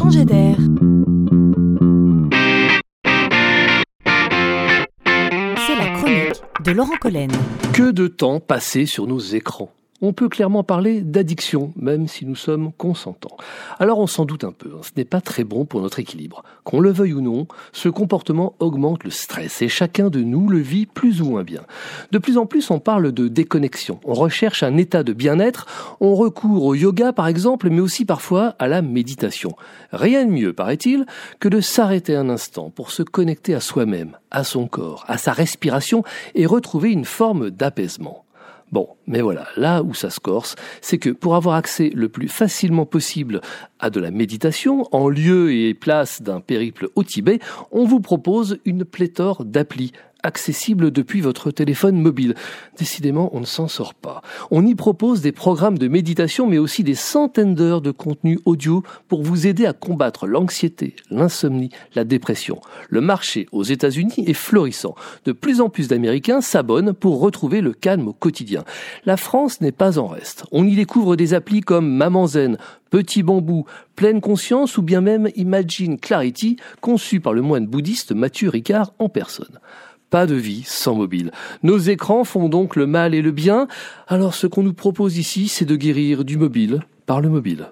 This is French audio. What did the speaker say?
changer d'air. C'est la chronique de Laurent Collen. Que de temps passé sur nos écrans on peut clairement parler d'addiction, même si nous sommes consentants. Alors on s'en doute un peu, hein. ce n'est pas très bon pour notre équilibre. Qu'on le veuille ou non, ce comportement augmente le stress et chacun de nous le vit plus ou moins bien. De plus en plus on parle de déconnexion, on recherche un état de bien-être, on recourt au yoga par exemple, mais aussi parfois à la méditation. Rien de mieux, paraît-il, que de s'arrêter un instant pour se connecter à soi-même, à son corps, à sa respiration et retrouver une forme d'apaisement. Bon, mais voilà, là où ça se corse, c'est que pour avoir accès le plus facilement possible à de la méditation, en lieu et place d'un périple au Tibet, on vous propose une pléthore d'applis accessible depuis votre téléphone mobile. Décidément, on ne s'en sort pas. On y propose des programmes de méditation, mais aussi des centaines d'heures de contenu audio pour vous aider à combattre l'anxiété, l'insomnie, la dépression. Le marché aux États-Unis est florissant. De plus en plus d'Américains s'abonnent pour retrouver le calme au quotidien. La France n'est pas en reste. On y découvre des applis comme Maman Zen, Petit Bambou, Pleine Conscience ou bien même Imagine Clarity, conçu par le moine bouddhiste Mathieu Ricard en personne. Pas de vie sans mobile. Nos écrans font donc le mal et le bien. Alors ce qu'on nous propose ici, c'est de guérir du mobile par le mobile.